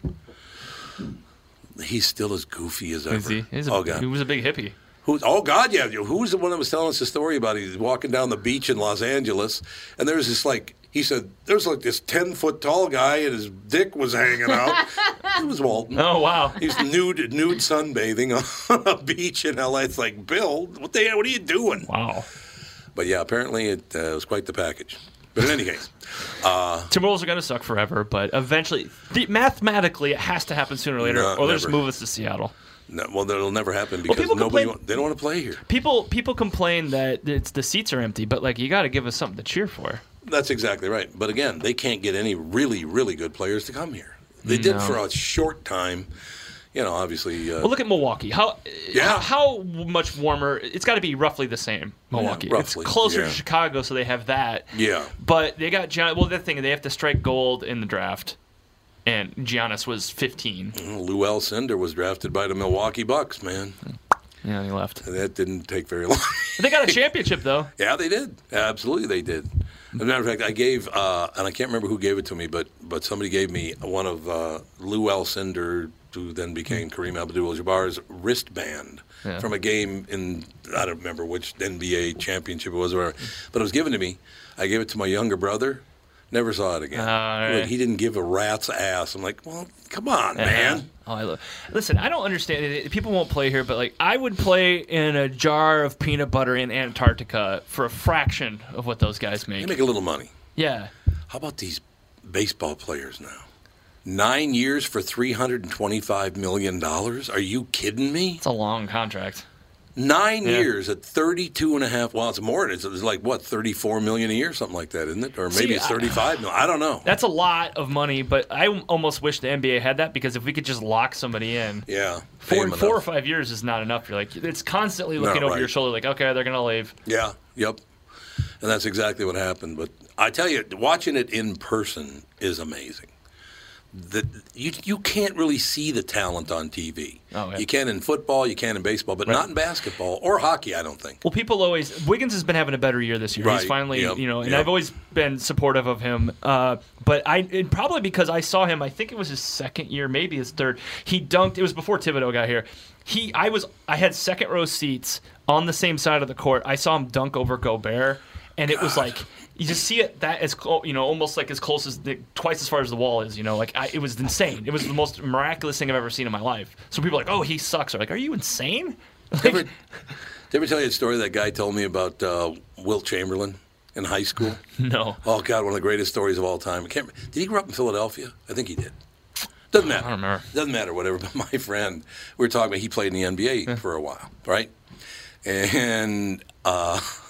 He's still as goofy as ever. Is he? He's a, oh God. He was a big hippie. Who's, oh God, yeah. Who was the one that was telling us the story about? He's walking down the beach in Los Angeles, and there was this like he said there's like this ten foot tall guy, and his dick was hanging out. it was Walton. Oh wow. He's nude, nude sunbathing on a beach in L.A. It's like Bill, what the hell? What are you doing? Wow. But yeah, apparently it uh, was quite the package. But in any case, uh, Timberwolves are going to suck forever, but eventually, the, mathematically, it has to happen sooner or later, No, or they'll just move us to Seattle. no, well, that'll never happen because people nobody complain- they don't want to play here. People people complain that it's the seats are empty, but like you got to give us something to cheer for. That's exactly right. But again, they can't get any really, really good players to come here. They did for a short time. You know, obviously. Uh, Well, look at Milwaukee. How Yeah. how, how much warmer? It's got to be roughly the same. Milwaukee. roughly, it's closer yeah. to Chicago, so they have that. yeah. But they got Gian. Well, the thing they have to strike gold in the draft, and Giannis was 15. Lou Alcindor was drafted by the Milwaukee Bucks, man. Yeah, he left. That didn't take very long. They got a championship though. yeah, they did. Absolutely, they did. As a matter of fact, I gave, uh, and I can't remember who gave it to me, but but somebody gave me one of uh, Lou Alcindor who then became Kareem Abdul-Jabbar's wristband Yeah. from a game in I don't remember which NBA championship it was, or whatever. But it was given to me. I gave it to my younger brother. Never saw it again. Oh, right. Like, he didn't give a rat's ass. I'm like, well, come on, man. Oh, I love. Listen, I don't understand it. People won't play here, but like I would play in a jar of peanut butter in Antarctica for a fraction of what those guys They make. make a little money. Yeah. How about these baseball players now? Nine years for $325 million? Are you kidding me? It's a long contract. Nine Yeah. years at 32 and a half. Well, it's more. It's, it's like, what, 34 million a year? Something like that, isn't it? Or maybe See, it's I- 35 million. I don't know. That's a lot of money, but I almost wish the NBA had that because if we could just lock somebody in, Yeah. four, four or five years is not enough. You're like, it's constantly looking No, over your shoulder, like, okay, they're gonna leave. Yeah, yep. And that's exactly what happened. But I tell you, watching it in person is amazing. The, you you can't really see the talent on TV. Oh, yeah. You can in football, you can in baseball, but Right. not in basketball or hockey. I don't think. Well, people always Wiggins has been having a better year this year. He's finally, Yep. you know, and Yep. I've always been supportive of him. Uh, but I and probably because I saw him. I think it was his second year, maybe his third. He dunked. It was before Thibodeau got here. He, I was, I had second row seats on the same side of the court. I saw him dunk over Gobert, and it was like. You just see it that as close, you know, almost like as close as the, twice as far as the wall is. You know, like I, it was insane. It was the most miraculous thing I've ever seen in my life. So people are like, "Oh, he sucks." Are like, "Are you insane?" Ever, did I ever tell you a story that guy told me about uh, Wilt Chamberlain in high school? No. Oh God, one of the greatest stories of all time. I can't, did he grow up in Philadelphia? I think he did. Doesn't matter. I don't remember. Doesn't matter, whatever. But my friend, we were talking about he played in the NBA for a while, right? And uh,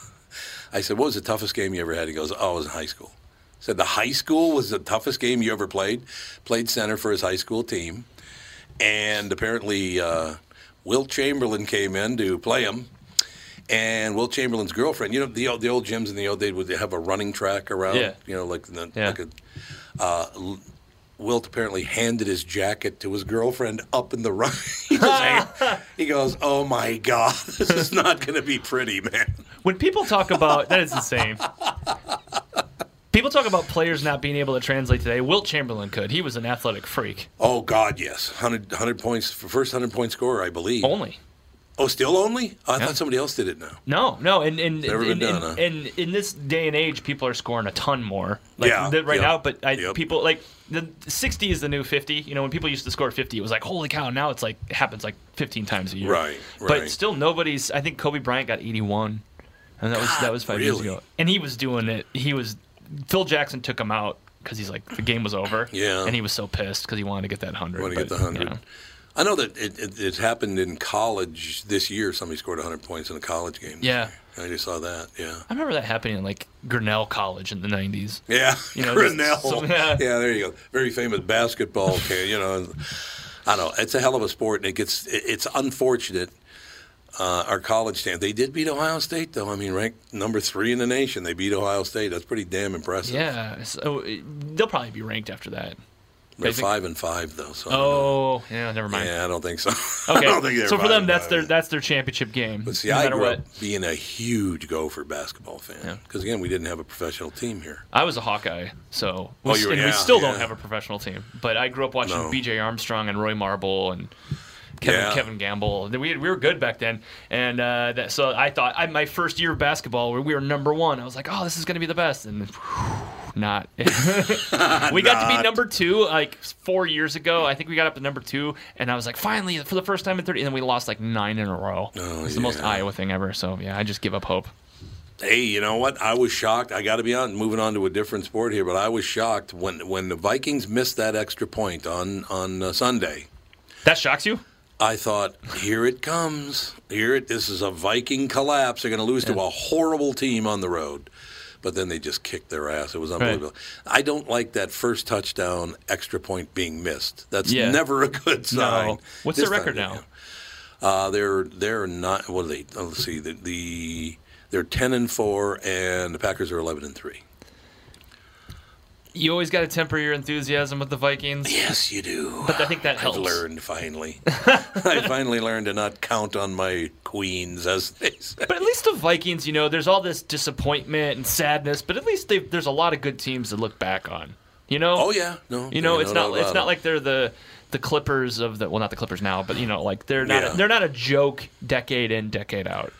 I said, "What was the toughest game you ever had?" He goes, "Oh, it was in high school." I said, "The high school was the toughest game you ever played." Played center for his high school team, and apparently uh, Wilt Chamberlain came in to play him. And Wilt Chamberlain's girlfriend, you know, the old, the old gyms in the old days would have a running track around, Yeah. you know, like, the, Yeah. like a, uh, Wilt apparently handed his jacket to his girlfriend up in the run. he, goes, he goes, "Oh my God, this is not going to be pretty, man." When people talk about that is insane. People talk about players not being able to translate today. Wilt Chamberlain could. He was an athletic freak. Oh God, yes, 100, 100 points for first hundred point scorer, I believe. Only. Oh, still only? Oh, I Yeah. thought somebody else did it now. No, no, and and Never been and, done, and, huh? and in this day and age, people are scoring a ton more. Like Yeah, right now, but I, yep. people like the 60 is the new 50. You know, when people used to score 50, it was like holy cow. Now it's like it happens like 15 times a year. Right, right. But still, nobody's. I think Kobe Bryant got 81, and that was that was five years ago. And he was doing it. He was. Phil Jackson took him out because he's like the game was over. Yeah. And he was so pissed because he wanted to get that hundred. Want to get the hundred? I know that it, it, it happened in college this year. Somebody scored 100 points in a college game. Yeah. year. I just saw that. Yeah. I remember that happening in like Grinnell College in the 90s. Yeah, You know, Grinnell. some- yeah. yeah. there you go. Very famous basketball. You know? I don't know. It's a hell of a sport, and it gets. it- It's unfortunate. Uh, our college stand. They did beat Ohio State, though. I mean, ranked number three in the nation. They beat Ohio State. That's pretty damn impressive. Yeah, so uh, they'll probably be ranked after that. They're five and five, though. So I don't know. Oh, yeah, never mind. yeah, I don't think so. Okay, I don't think so for them, that's their that's their championship game. But see, no I grew what. up being a huge Gopher basketball fan Yeah. because again, we didn't have a professional team here. I was a Hawkeye, so we, Oh, you were- and we still yeah. don't have a professional team. But I grew up watching No. B.J. Armstrong and Roy Marble and Kevin, Yeah. Kevin Gamble. We, we were good back then, and uh, that, so I thought I, my first year of basketball, we were number one, I was like, oh, this is going to be the best, and not. we got to be number two like four years ago. I think we got up to number two, and I was like, finally, for the first time in thirty, and then we lost like nine in a row. Oh, it's the most. Iowa thing ever. So yeah, I just give up hope. Hey, you know what? I was shocked. I got to be on moving on to a different sport here, but I was shocked when when the Vikings missed that extra point on on uh, Sunday. That shocks you? I thought, here it comes. Here it. This is a Viking collapse. They're going to lose to a horrible team on the road. But then they just kicked their ass. It was unbelievable. I don't like that first touchdown extra point being missed. That's Yeah. never a good sign. No. What's their record time, now? yeah. Uh, they're they're not. What are they? oh, Let's see. The, the they're ten and four, and the Packers are eleven and three. You always got to temper your enthusiasm with the Vikings. Yes, you do. But I think that helps. I've learned finally. I finally learned to not count on my queens, as they say. But at least the Vikings, you know, there's all this disappointment and sadness, but at least there's a lot of good teams to look back on. You know? Oh yeah, no. You know, it's not it's not it. like they're the the Clippers of the well, not the Clippers now, but you know, like they're not Yeah. a, they're not a joke decade in, decade out.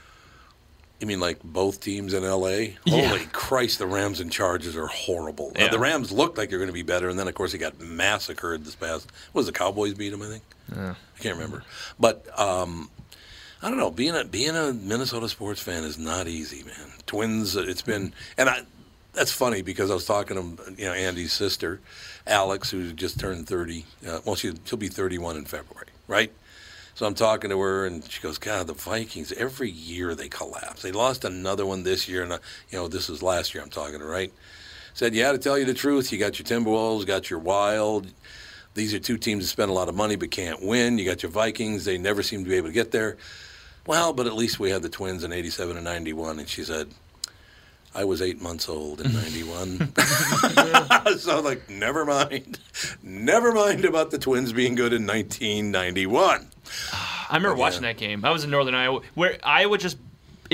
You mean like both teams in L.A.? Yeah. Holy Christ, the Rams and Chargers are horrible. Uh, Yeah. the Rams looked like they're going to be better, and then of course they got massacred this past. What was the Cowboys beat them? I think. Yeah. I can't remember, but um, I don't know. Being a being a Minnesota sports fan is not easy, man. Twins, uh, it's been, and I. That's funny because I was talking to you know Andy's sister, Alex, who just turned thirty. Uh, well, she she'll be thirty-one in February, right? So I'm talking to her, and she goes, "God, the Vikings every year they collapse. They lost another one this year, and uh, you know this was last year. I'm talking to right." Said, "Yeah, to tell you the truth, you got your Timberwolves, got your Wild. These are two teams that spend a lot of money but can't win. You got your Vikings; they never seem to be able to get there. Well, but at least we had the Twins in '87 and '91." And she said. I was eight months old in '91, so like, never mind, never mind about the Twins being good in 1991. I remember watching that game. I was in Northern Iowa, where Iowa just,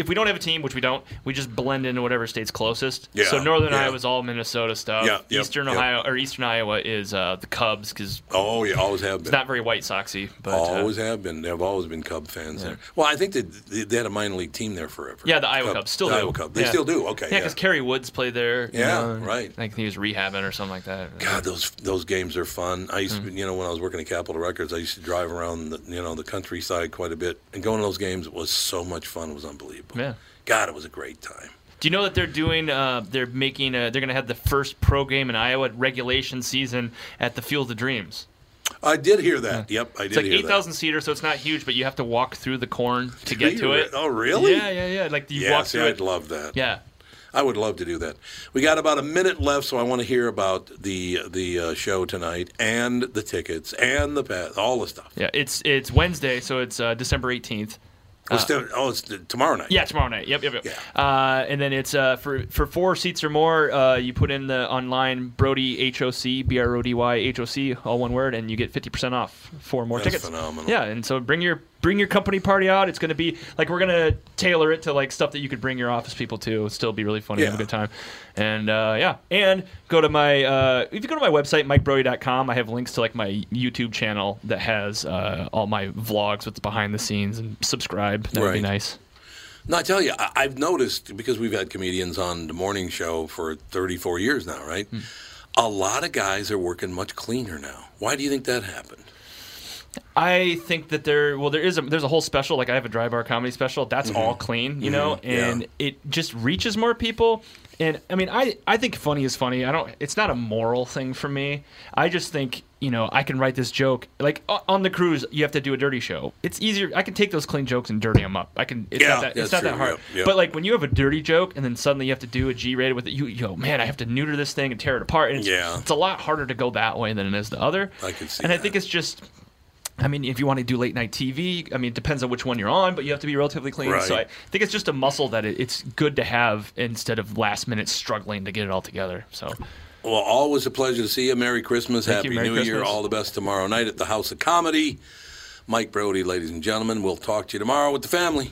if we don't have a team, which we don't, we just blend into whatever state's closest. Yeah, so Northern yeah. is all Minnesota stuff. Yeah, yep, Eastern yep. Ohio or Eastern Iowa is uh, the Cubs because Oh, yeah, always have it's been. not very White Soxy, but uh, always have been. They've always been Cub fans there. Well, I think they, they had a minor league team there forever. yeah, the Iowa Cubs still the do. Iowa Cubs. They Yeah. still do. Okay. Yeah, Yeah. because Kerry Woods played there. you Yeah, know, right. I think he was rehabbing or something like that. God, those those games are fun. I used Mm. to, you know, when I was working at Capitol Records, I used to drive around, the, you know, the countryside quite a bit, and going to those games was so much fun. It was unbelievable. Yeah. God, it was a great time. Do you know that they're doing? Uh, they're making. A, they're going to have the first pro game in Iowa regulation season at the Field of Dreams. I did hear that. Yep, I did It's like eight thousand seater, so it's not huge, but you have to walk through the corn to get to it. Oh, really? Yeah, yeah, yeah. Like you Yeah, walk see, through I'd it. love that. Yeah. I would love to do that. We got about a minute left, so I want to hear about the the uh, show tonight and the tickets and the pass, all the stuff. Yeah, it's it's Wednesday, so it's uh, December eighteenth. Oh, it's still- oh, it's tomorrow night. Yeah, tomorrow night. Yep, yep, yep. Uh, and then it's uh, for for four seats or more. Uh, you put in the online Brody H O C B R O D Y H O C all one word, and you get fifty percent off for more That's tickets. phenomenal. Yeah, and so bring your bring your company party out. It's going to be like we're going to tailor it to like stuff that you could bring your office people to. It'll still be really funny, have a good time, and uh, yeah. And go to my uh, if you go to my website mikebrody.com, I have links to like my YouTube channel that has uh, all my vlogs with the behind the scenes and subscribe. That would be nice. No, I tell you, I, I've noticed because we've had comedians on the morning show for 34 years now, right? Hmm. A lot of guys are working much cleaner now. Why do you think that happened? I think that there, well, there is a there's a whole special. Like I have a dry bar comedy special. That's Mhm. all clean, you know, Mhm, yeah. and it just reaches more people. And I mean, I I think funny is funny. I don't. It's not a moral thing for me. I just think you know I can write this joke. Like on the cruise, you have to do a dirty show. It's easier. I can take those clean jokes and dirty them up. I can. It's Yeah, not that. It's not that hard. Yep, yep. But like when you have a dirty joke and then suddenly you have to do a G rated with it, you yo man, I have to neuter this thing and tear it apart. And it's, Yeah. it's a lot harder to go that way than it is the other. I can see And I think it's just. I mean, if you want to do late night TV, I mean, it depends on which one you're on, but you have to be relatively clean. So I think it's just a muscle that it, it's good to have instead of last minute struggling to get it all together. So Well, always a pleasure to see you. Merry Christmas. Thank Happy you. Merry New Year. All the best tomorrow night at the House of Comedy. Mike Brody, ladies and gentlemen. We'll talk to you tomorrow with the family.